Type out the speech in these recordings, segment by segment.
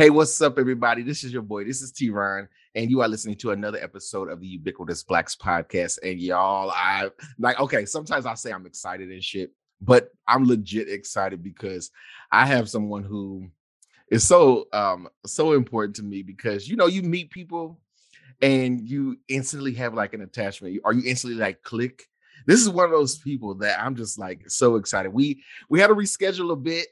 Hey, what's up, everybody? This is your boy. This is T Ron, and you are listening to another episode of the Ubiquitous Blacks podcast. And y'all, I like okay, sometimes I say I'm excited and shit, but I'm legit excited because I have someone who is so um so important to me because you know, you meet people and you instantly have like an attachment, or you instantly like click. This is one of those people that I'm just like so excited. We we had to reschedule a bit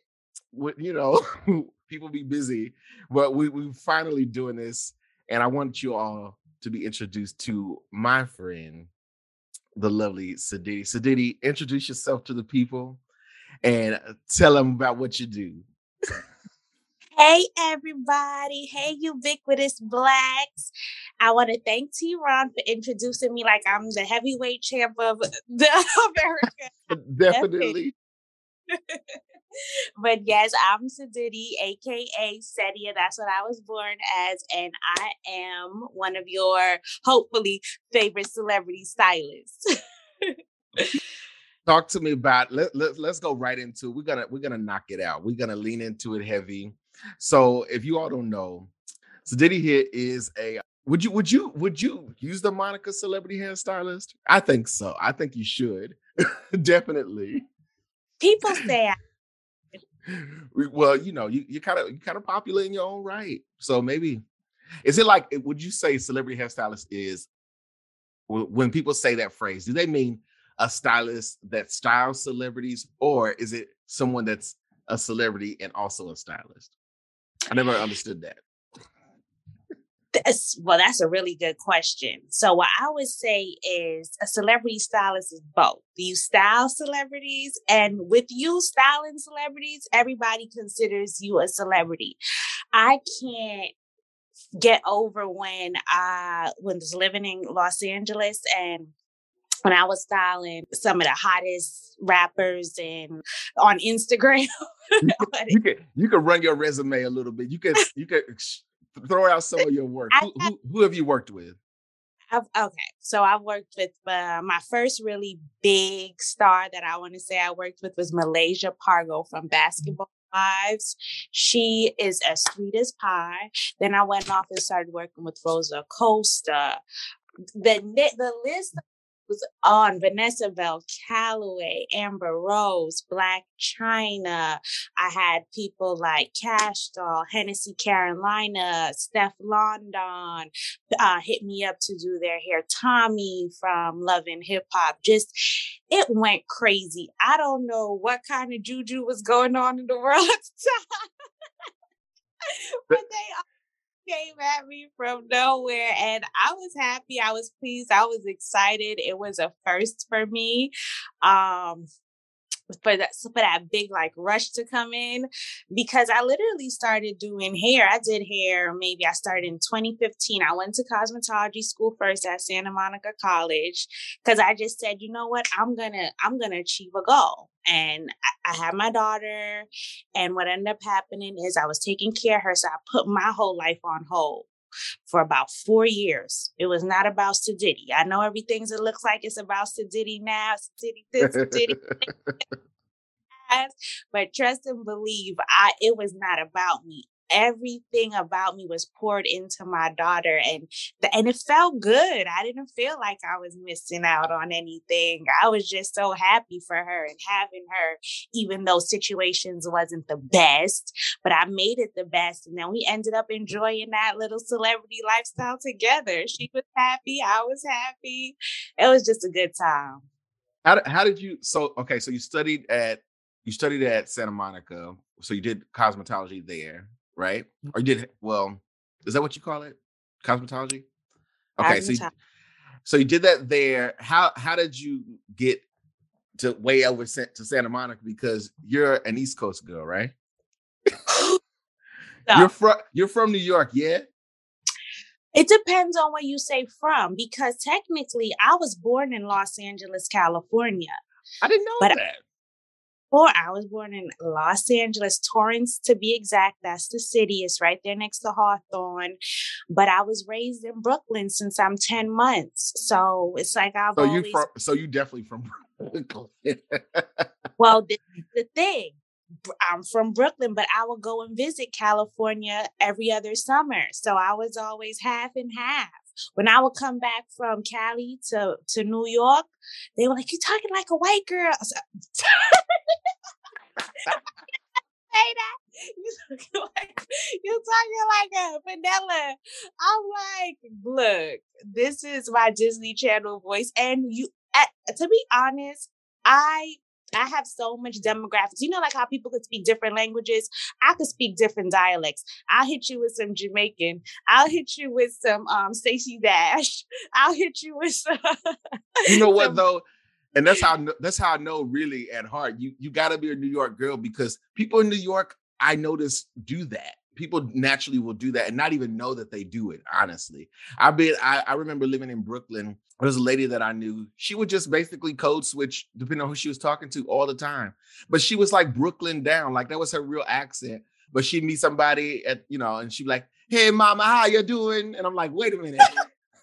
with you know people be busy, but we we finally doing this, and I want you all to be introduced to my friend, the lovely Sadiddy. Sadiddy, introduce yourself to the people and uh, tell them about what you do. Hey everybody. Hey ubiquitous blacks. I want to thank T Ron for introducing me like I'm the heavyweight champ of the America. Definitely. but yes, I'm Sadiddy, aka Sedia. That's what I was born as, and I am one of your hopefully favorite celebrity stylists. Talk to me about let, let let's go right into we're gonna we're gonna knock it out. We're gonna lean into it heavy. So if you all don't know, Sadiddy here is a would you would you would you use the Monica celebrity hairstylist? I think so. I think you should. Definitely. People say I well, you know, you you kind of you kind of popular in your own right. So maybe is it like eh, would you say celebrity hairstylist is when people say that phrase, do they mean a stylist that styles celebrities, or is it someone that's a celebrity and also a stylist? I never understood that. That's, well, that's a really good question. So, what I would say is a celebrity stylist is both. You style celebrities, and with you styling celebrities, everybody considers you a celebrity. I can't get over when I was living in Los Angeles and when I was styling some of the hottest rappers and on Instagram. you, can, you can you can run your resume a little bit. You can you can throw out some of your work. Who, who, who have you worked with? I've, okay, so I've worked with uh, my first really big star that I want to say I worked with was Malaysia Pargo from mm. Basketball Wives. She is as sweet as pie. Then I went off and started working with Rosa Acosta. The the list was on Vanessa Bell Calloway, Amber Rose, Blac Chyna. I had people like Cash Doll, Hennessy Carolina, Steph London uh, hit me up to do their hair. Tommie from Love and Hip Hop. Just, it went crazy. I don't know what kind of juju was going on in the world at the time. but they came at me from nowhere and I was happy. I was pleased. I was excited. It was a first for me. Um, for that for that big like rush to come in because I literally started doing hair. I did hair maybe I started in 2015. I went to cosmetology school first at Santa Monica College because I just said, you know what, I'm gonna I'm gonna achieve a goal. And I, I had my daughter, and what ended up happening is I was taking care of her, so I put my whole life on hold for about four years. It was not about Sadiddy. I know everything's it looks like it's about Sadiddy now, Sadiddy this, but trust and believe, I it was not about me everything about me was poured into my daughter and and it felt good. I didn't feel like i was missing out on anything. I was just so happy for her and having her even though situations wasn't the best but i made it the best and then we ended up enjoying that little celebrity lifestyle together. She was happy i was happy. It was just a good time. How, how did you so okay so you studied at you studied at santa monica so you did cosmetology there right? Mm. Or you did well? Is that what you call it? Cosmetology. Okay, so you, so you did that there. How how did you get to way over to Santa Monica because you're an East Coast girl, right? no. You're from you're from New York, yeah. It depends on where you say from because technically I was born in Los Angeles, California. I didn't know but that. Or I was born in Los Angeles, Torrance to be exact. That's the city. It's right there next to Hawthorne. But I was raised in Brooklyn since I'm 10 months. So it's like I've so always... you from so you definitely from Brooklyn. well, this is the thing. I'm from Brooklyn, but I would go and visit California every other summer. So I was always half and half. When I would come back from Cali to, to New York, they were like, You're talking like a white girl. say that. You talking like you talking like a vanilla. I'm like, look, this is my Disney Channel voice. And you at, to be honest, I I have so much demographics. You know, like how people could speak different languages. I could speak different dialects. I'll hit you with some Jamaican. I'll hit you with some um Stacey Dash. I'll hit you with some. you know what though, and that's how that's how I know really at heart you you got to be a New York girl because people in New York I notice do that. People naturally will do that and not even know that they do it honestly. I've been I, I, remember living in brooklyn there was a lady that i knew she would just basically code switch depending on who she was talking to all the time. But she was like brooklyn down like that was her real accent. But she'd meet somebody at you know and she'd be like hey mama how you doing? And i'm like wait a minute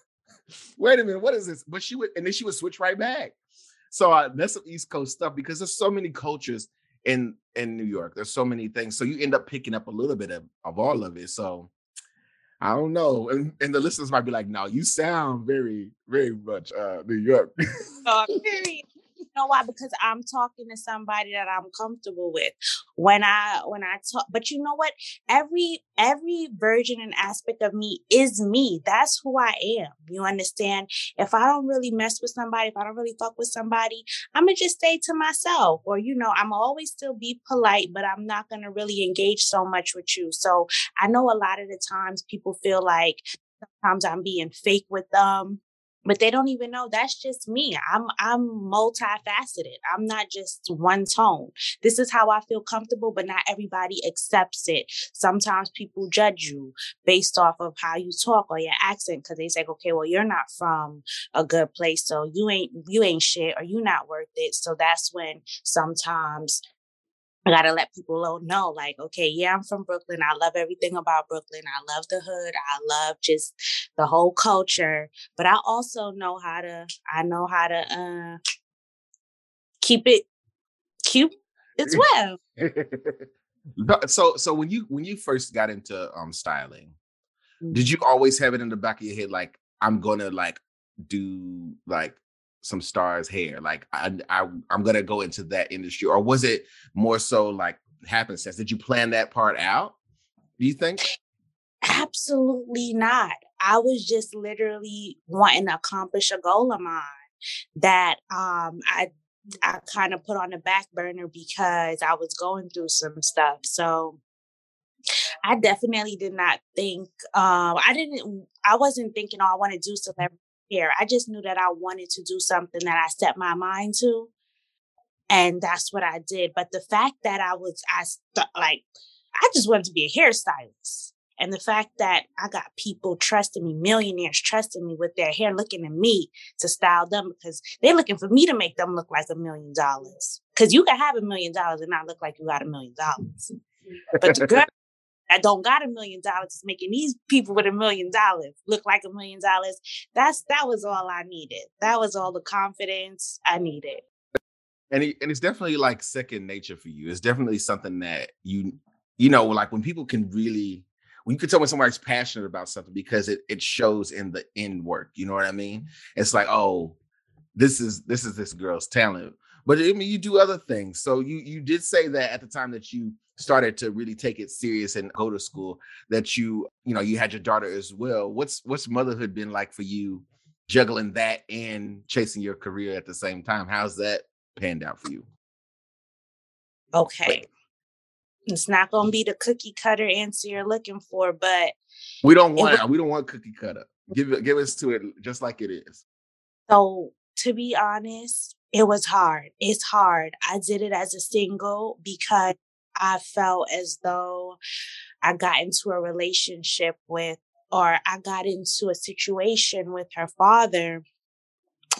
wait a minute what is this? But she would and then she would switch right back so uh, that's some east coast stuff because there's so many cultures in in New York. There's so many things. So you end up picking up a little bit of, of all of it. So I don't know. And, and the listeners might be like, no, you sound very, very much uh New York. uh, know why? Because I'm talking to somebody that I'm comfortable with. When I when I talk, but you know what? Every every version and aspect of me is me. That's who I am. You understand? If I don't really mess with somebody, if I don't really fuck with somebody, I'm gonna just stay to myself. Or you know, I'm always still be polite, but I'm not gonna really engage so much with you. So I know a lot of the times people feel like sometimes I'm being fake with them but they don't even know that's just me. I'm I'm multifaceted. I'm not just one tone. This is how I feel comfortable, but not everybody accepts it. Sometimes people judge you based off of how you talk or your accent because they say, okay, well, you're not from a good place, so you ain't you ain't shit or you not worth it. So that's when sometimes I gotta let people know, like, okay, yeah, I'm from Brooklyn. I love everything about Brooklyn. I love the hood. I love just the whole culture. But I also know how to. I know how to uh, keep it cute as well. so, so when you when you first got into um styling, mm-hmm. did you always have it in the back of your head, like, I'm gonna like do like some stars hair like I, I i'm gonna go into that industry or was it more so like happenstance? Did you plan that part out do you think? Absolutely not. I was just literally wanting to accomplish a goal of mine that um i i kind of put on the back burner because i was going through some stuff so I definitely did not think um I didn't I wasn't thinking oh I want to do celebrity care. I just knew that I wanted to do something that I set my mind to. And that's what I did. But the fact that I was, I st- like, I just wanted to be a hairstylist. And the fact that I got people trusting me, millionaires trusting me with their hair, looking at me to style them because they're looking for me to make them look like a million dollars. Because you can have a million dollars and not look like you got a million dollars. But the girl that don't got a million dollars is making these people with a million dollars look like a million dollars. That's that was all I needed. That was all the confidence I needed. And it, and it's definitely like second nature for you. It's definitely something that you you know like when people can really when you can tell when somebody's passionate about something because it it shows in the end work. You know what I mean? Mm-hmm. It's like oh this is this is this girl's talent. But I mean, you do other things. So you you did say that at the time that you started to really take it serious and go to school that you you know you had your daughter as well. What's what's motherhood been like for you juggling that and chasing your career at the same time? How's that panned out for you? Okay. It's not going to be the cookie cutter answer you're looking for but we don't want it, we don't want cookie cutter. Give it give us to it just like it is. So to be honest it was hard. It's hard. I did it as a single because I felt as though I got into a relationship with, or I got into a situation with her father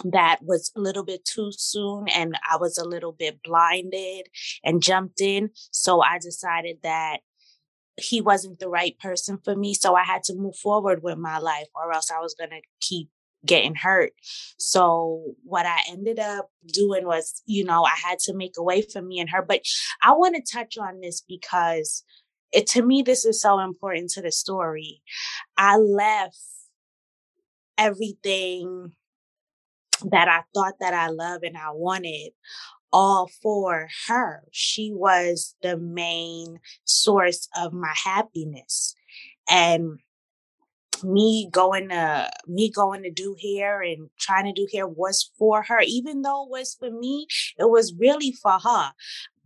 that was a little bit too soon and I was a little bit blinded and jumped in. So I decided that he wasn't the right person for me. So I had to move forward with my life or else I was going to keep getting hurt. So what I ended up doing was, you know, I had to make a way for me and her. But I want to touch on this because it to me this is so important to the story. I left everything that I thought that I love and I wanted all for her. She was the main source of my happiness. And me going to me going to do hair and trying to do hair was for her even though it was for me it was really for her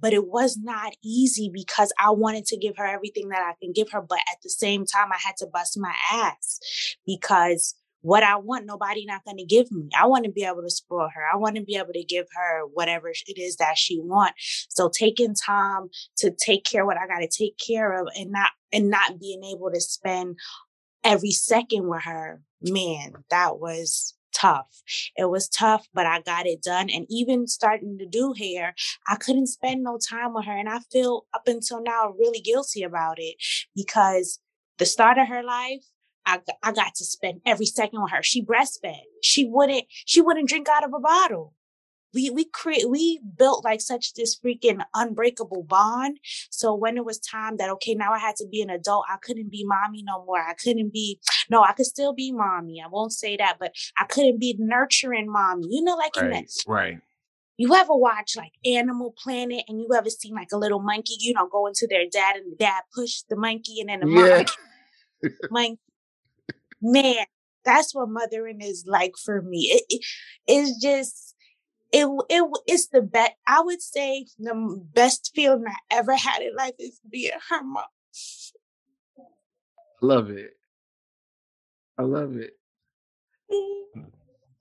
but it was not easy because I wanted to give her everything that I can give her but at the same time I had to bust my ass because what I want, nobody not going to give me. I want to be able to spoil her. I want to be able to give her whatever it is that she wants. So taking time to take care what I got to take care of and not, and not being able to spend every second with her, man, that was tough. It was tough, but I got it done. And even starting to do hair, I couldn't spend no time with her. And I feel up until now really guilty about it because the start of her life, I, I got to spend every second with her. She breastfed. She wouldn't, she wouldn't drink out of a bottle. We, we create, we built like such this freaking unbreakable bond. So when it was time that, okay, now I had to be an adult, I couldn't be mommy no more. I couldn't be, no, I could still be mommy. I won't say that, but I couldn't be nurturing mommy. You know, like right, in that, right. You ever watch like Animal Planet and you ever seen like a little monkey, you know, go into their dad and the dad push the monkey and then the Yeah. monkey man, that's what mothering is like for me. It, it it's just it it it's the best. I would say the best feeling I ever had in life is being her mom. Love it. I love it.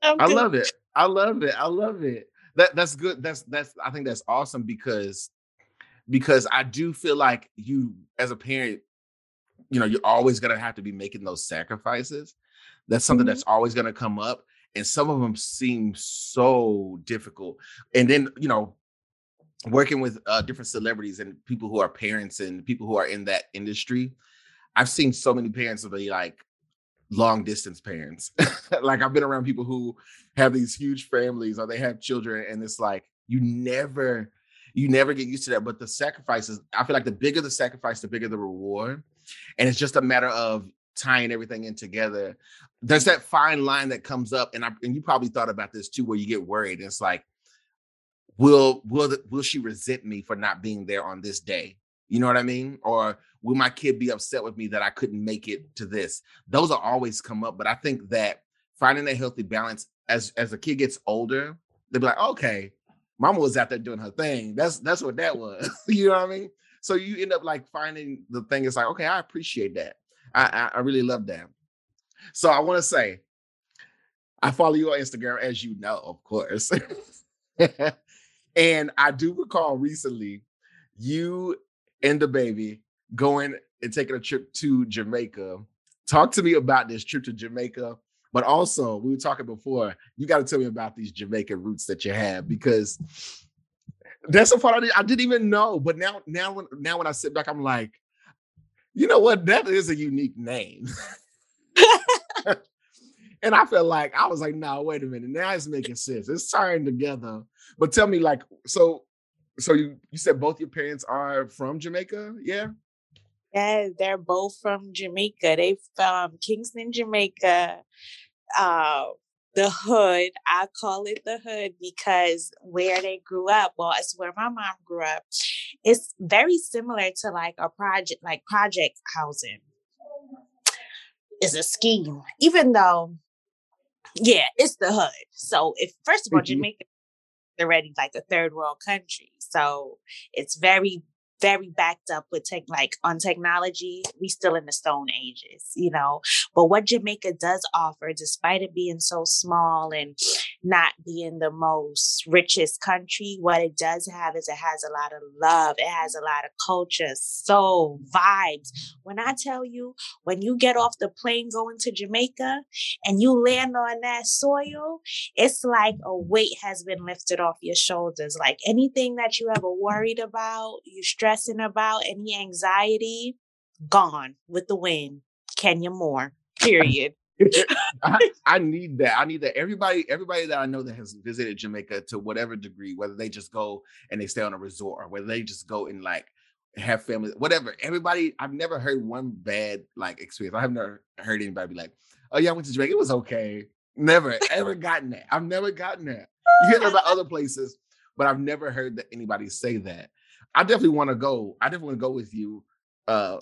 I'm I love it. I love it. I love it. That that's good. That's that's I think that's awesome because because I do feel like you as a parent, you know, you're always gonna have to be making those sacrifices. That's something Mhm. that's always gonna come up. And some of them seem so difficult. And then, you know, working with uh, different celebrities and people who are parents and people who are in that industry, I've seen so many parents be like long distance parents. like I've been around people who have these huge families or they have children, and it's like you never, you never get used to that. But the sacrifices, I feel like the bigger the sacrifice, the bigger the reward. And it's just a matter of tying everything in together. There's that fine line that comes up, and I and you probably thought about this too, where you get worried. It's like, will will will she resent me for not being there on this day? You know what I mean? Or will my kid be upset with me that I couldn't make it to this? Those will always come up. But I think that finding a healthy balance as as a kid gets older, they'll be like, okay, mama was out there doing her thing. That's that's what that was. you know what I mean? So you end up like finding the thing. It's like, okay, I appreciate that. I I, I really love that. So I want to say, I follow you on Instagram, as you know, of course. and I do recall recently you and the baby going and taking a trip to Jamaica. Talk to me about this trip to Jamaica, but also we were talking before. You got to tell me about these Jamaican roots that you have because that's a part I, did, I didn't even know. But now, now, when now when I sit back, I'm like, you know what? That is a unique name. and I felt like I was like, no, wait a minute. Now it's making sense. It's tying together. But tell me, like, so so you you said both your parents are from Jamaica? Yeah. Yeah, they're both from Jamaica. They from Kingston, Jamaica. Uh, the hood. I call it the hood because where they grew up, well, it's where my mom grew up. It's very similar to like a project, like project housing. Is a scheme, even though, yeah, it's the hood. So if first of all, Mhm. Jamaica already like a third world country, so it's very very backed up with tech like on technology we still in the stone ages you know but what jamaica does offer despite it being so small and not being the most richest country what it does have is it has a lot of love it has a lot of culture soul vibes when i tell you when you get off the plane going to jamaica and you land on that soil it's like a weight has been lifted off your shoulders. Like anything that you ever worried about, you stressing about, any anxiety, gone with the wind. Kenya Moore, period. I, I, need that. I need that. Everybody, everybody that I know that has visited Jamaica to whatever degree, whether they just go and they stay on a resort or whether they just go and like have family, whatever. Everybody, I've never heard one bad like experience. I have never heard anybody be like, "Oh yeah, I went to Jamaica. It was okay." Never ever gotten that. I've never gotten that. You hear oh, about other places, but I've never heard that anybody say that. I definitely want to go. I definitely want to go with you. Uh,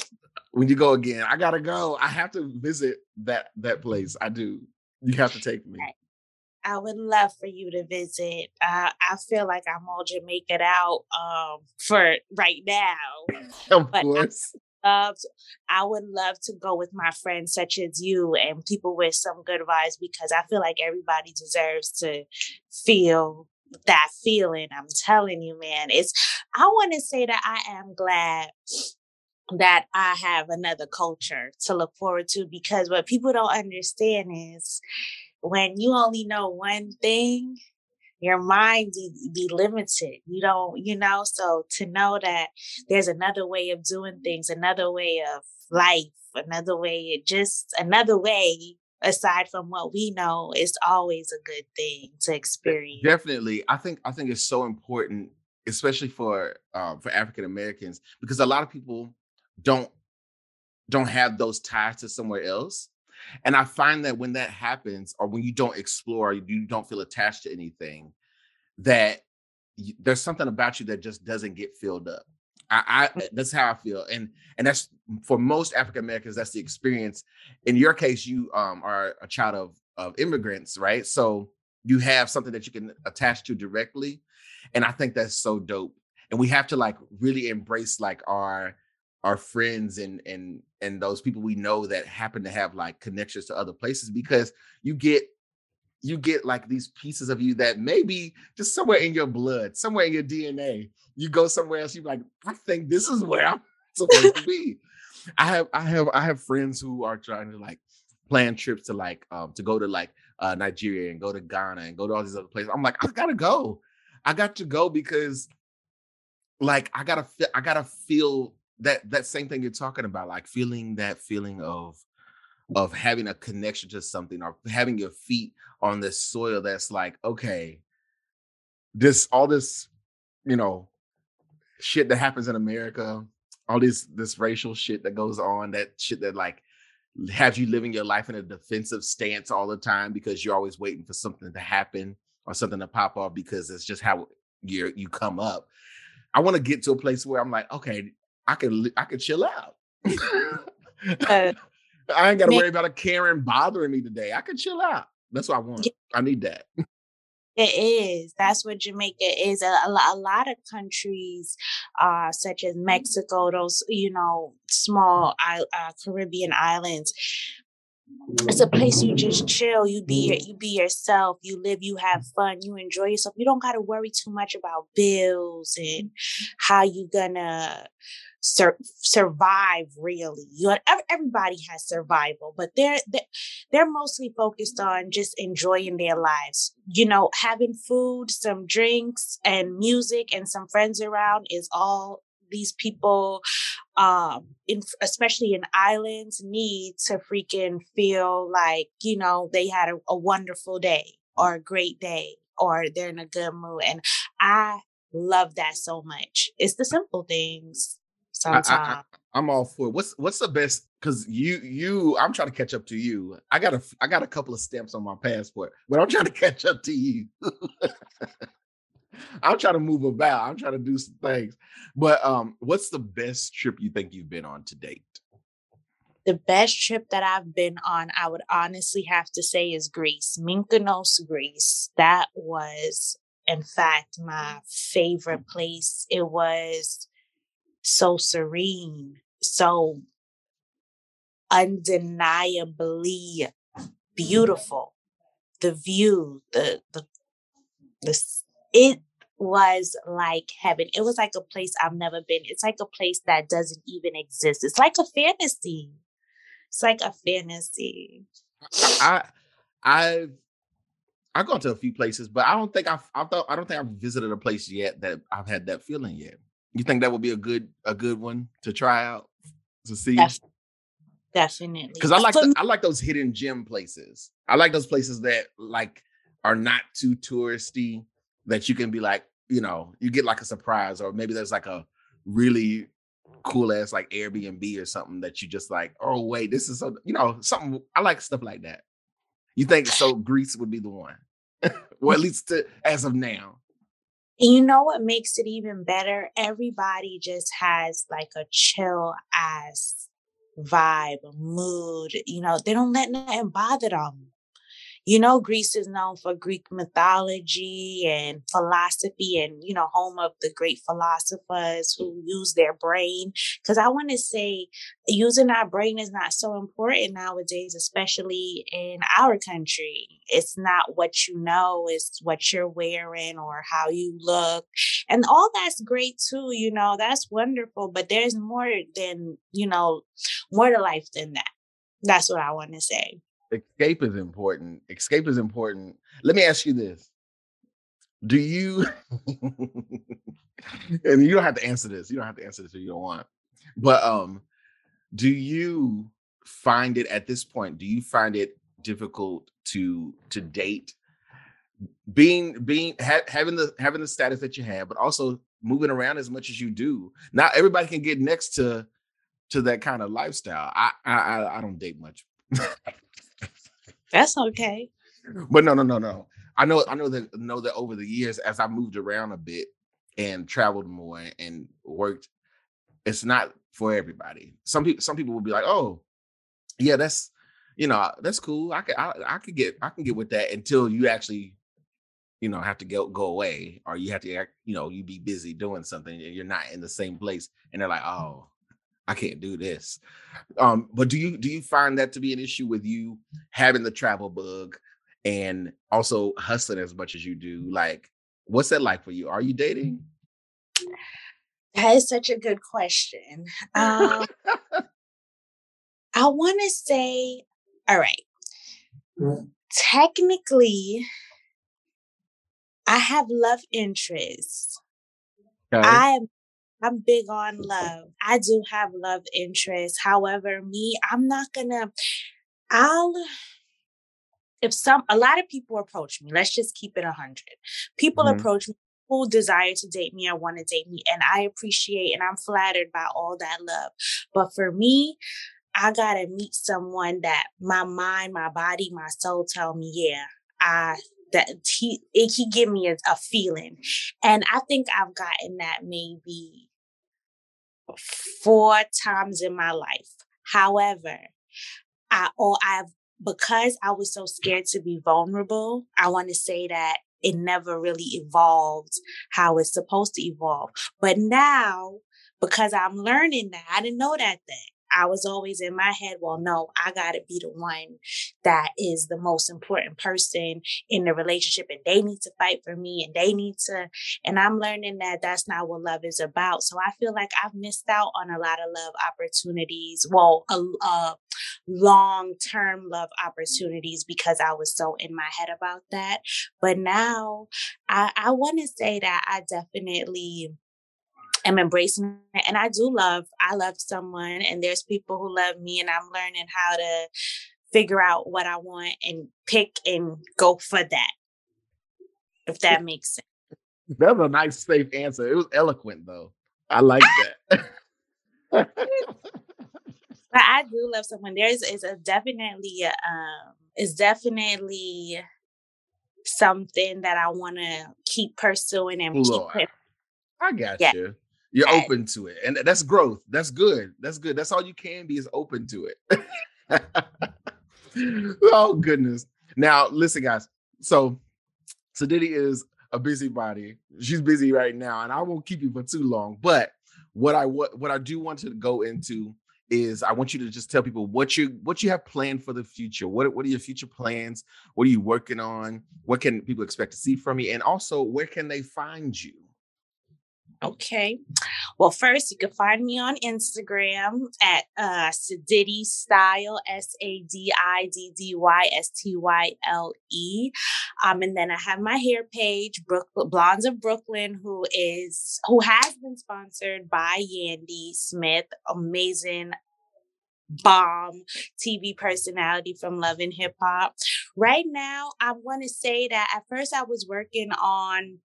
when you go again, I gotta go. I have to visit that that place. I do. You have to take me. I would love for you to visit. Uh, I feel like I'm all Jamaican out um, for right now. of course. I, I would love to go with my friends such as you and people with some good vibes because I feel like everybody deserves to feel that feeling. I'm telling you, man. It's I want to say that I am glad that I have another culture to look forward to because what people don't understand is when you only know one thing, your mind be, be limited. You don't, you know, so to know that there's another way of doing things, another way of life, another way, just another way aside from what we know it's always a good thing to experience. Definitely. I think I think it's so important, especially for um, for African Americans, because a lot of people don't don't have those ties to somewhere else. And I find that when that happens, or when you don't explore, you don't feel attached to anything, that there's something about you that just doesn't get filled up. I, I that's how I feel, and and that's for most African Americans. That's the experience. In your case, you um, are a child of of immigrants, right? So you have something that you can attach to directly, and I think that's so dope. And we have to like really embrace like our our friends and and and those people we know that happen to have like connections to other places because you get you get like these pieces of you that maybe just somewhere in your blood, somewhere in your DNA. You go somewhere else, you're like, I think this is where I'm supposed to be. I have I have I have friends who are trying to like plan trips to like um to go to like uh Nigeria and go to Ghana and go to all these other places. I'm like, I gotta go. I got to go because like I gotta feel I gotta feel that that same thing you're talking about, like feeling that feeling of of having a connection to something or having your feet on this soil that's like, okay, this all this, you know, shit that happens in America, all this this racial shit that goes on, that shit that like has you living your life in a defensive stance all the time because you're always waiting for something to happen or something to pop off because it's just how you you come up. I want to get to a place where I'm like, okay, I can I can chill out. uh, I ain't got to worry about a Karen bothering me today. I can chill out. That's what I want. I need that. It is. That's what Jamaica is. A, a, a lot of countries, uh, such as Mexico, those you know small uh, Caribbean islands, it's a place you just chill. You be you be yourself. You live. You have fun. You enjoy yourself. You don't got to worry too much about bills and how you gonna sur- survive. Really, you everybody has survival, but they're, they're they're mostly focused on just enjoying their lives. You know, having food, some drinks, and music, and some friends around is all these people um in especially in islands need to freaking feel like you know they had a, a wonderful day or a great day or they're in a good mood and i love that so much it's the simple things sometimes I, am all for it. what's what's the best because you you i'm trying to catch up to you i got a i got a couple of stamps on my passport but i'm trying to catch up to you I'm trying to move about. I'm trying to do some things. But um, what's the best trip you think you've been on to date? The best trip that I've been on, I would honestly have to say, is Greece, Mykonos, Greece. That was, in fact, my favorite place. It was so serene, so undeniably beautiful. The view, the the the it was like heaven. It was like a place I've never been. It's like a place that doesn't even exist. It's like a fantasy. It's like a fantasy. I I've I've gone to a few places, but I don't think I've I thought I don't think I've visited a place yet that I've had that feeling yet. You think that would be a good a good one to try out to see? Definitely. Because I like the, I like those hidden gem places. I like those places that like are not too touristy that you can be like, you know, you get like a surprise, or maybe there's like a really cool ass like Airbnb or something that you just like, oh wait, this is so you know, something I like stuff like that. You think so Greece would be the one. or at least to, as of now. You know what makes it even better? Everybody just has like a chill ass vibe, mood. You know, they don't let nothing bother them. You know, Greece is known for Greek mythology and philosophy and, you know, home of the great philosophers who use their brain. Because I want to say using our brain is not so important nowadays, especially in our country. It's not what you know, it's what you're wearing or how you look. And all that's great too, you know, that's wonderful. But there's more than, you know, more to life than that. That's what I want to say escape is important. Escape is important. Let me ask you this. Do you and you don't have to answer this. You don't have to answer this if you don't want. But um do you find it at this point, do you find it difficult to to date being being ha- having the having the status that you have, but also moving around as much as you do. Not everybody can get next to to that kind of lifestyle. I I I don't date much. That's okay. But no, no, no, no. I know, I know that know that over the years, as I moved around a bit and traveled more and worked, it's not for everybody. Some people, some people will be like, "Oh, yeah, that's you know, that's cool. I could, I, I could get, I can get with that until you actually, you know, have to go go away, or you have to, you know, you be busy doing something, and you're not in the same place, and they're like, mm. "Oh, I can't do this. Um, but do you do you find that to be an issue with you having the travel bug and also hustling as much as you do? Like, what's that like for you? Are you dating? That is such a good question. Um, I want to say, all right. Mm. Technically, I have love interests. Okay. I am I'm big on love. I do have love interests. However, me, I'm not gonna, I'll, if some, a lot of people approach me, let's just keep it a hundred. People mm-hmm. approach me who desire to date me or want to date me. And I appreciate and I'm flattered by all that love. But for me, I gotta meet someone that my mind, my body, my soul tell me, yeah, I that he it, he give me a, a feeling. And i think i've gotten that maybe four times in my life. However i or i've because i was so scared to be vulnerable i want to say that it never really evolved how it's supposed to evolve. But now because i'm learning that i didn't know that then I was always in my head, well, no, I got to be the one that is the most important person in the relationship and they need to fight for me and they need to. And I'm learning that that's not what love is about. So I feel like I've missed out on a lot of love opportunities. Well, a, a uh, long term love opportunities because I was so in my head about that. But now I, I want to say that I definitely am embracing it. And I do love, I love someone and there's people who love me and I'm learning how to figure out what I want and pick and go for that. If that makes sense. That's a nice, safe answer. It was eloquent though. I like that. but I do love someone. There's is a definitely um is definitely something that I want to keep pursuing and Lord, keep. I got yeah. you. You're open to it. And that's growth. That's good. That's good. That's all you can be is open to it. oh goodness. Now listen, guys. So Sadiddy is a busybody. She's busy right now, and I won't keep you for too long. But what I what, what I do want to go into is I want you to just tell people what you what you have planned for the future. What what are your future plans? What are you working on? What can people expect to see from you? And also, where can they find you? Okay. Well, first, you can find me on Instagram at uh, Sadiddy Style, S A D I D D Y S T Y L E. Um, and then I have my hair page, Blondes of Brooklyn, who is who has been sponsored by Yandy Smith, amazing bomb TV personality from Love and Hip Hop. Right now, I want to say that at first I was working on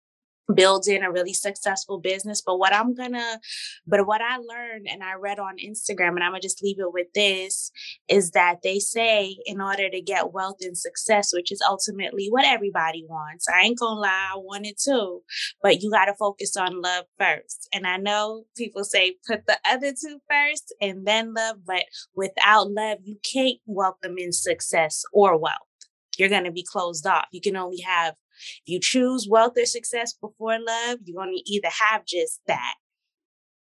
building a really successful business. But what I'm gonna, but what I learned and I read on Instagram, and I'm gonna just leave it with this, is that they say in order to get wealth and success, which is ultimately what everybody wants. I ain't gonna lie, I want it too, but you gotta focus on love first. And I know people say put the other two first and then love, but without love, you can't welcome in success or wealth. You're gonna be closed off. You can only have if you choose wealth or success before love, you're going to either have just that.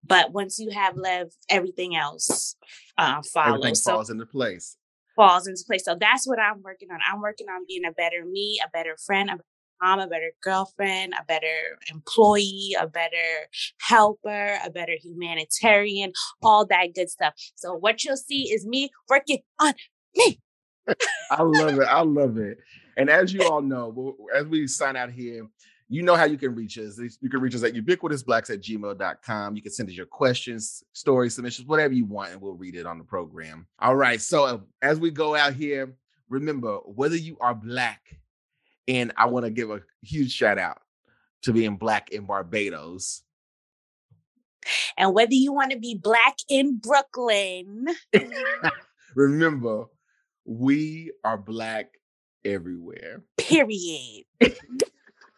But once you have love, everything else uh, follows. Everything so, falls into place. Falls into place. So that's what I'm working on. I'm working on being a better me, a better friend, a better mom, a better girlfriend, a better employee, a better helper, a better humanitarian, all that good stuff. So what you'll see is me working on me. I love it. I love it. And as you all know, as we sign out here, you know how you can reach us. You can reach us at ubiquitousblacks at gmail.com. You can send us your questions, stories, submissions, whatever you want, and we'll read it on the program. All right. So uh, as we go out here, remember whether you are black, and I want to give a huge shout out to being black in Barbados. And whether you want to be black in Brooklyn, remember, we are black everywhere. Period.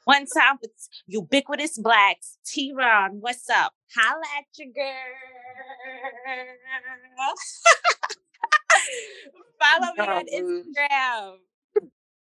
One time for ubiquitous blacks. T Ron, what's up? Holla at your girl. Follow me on Instagram.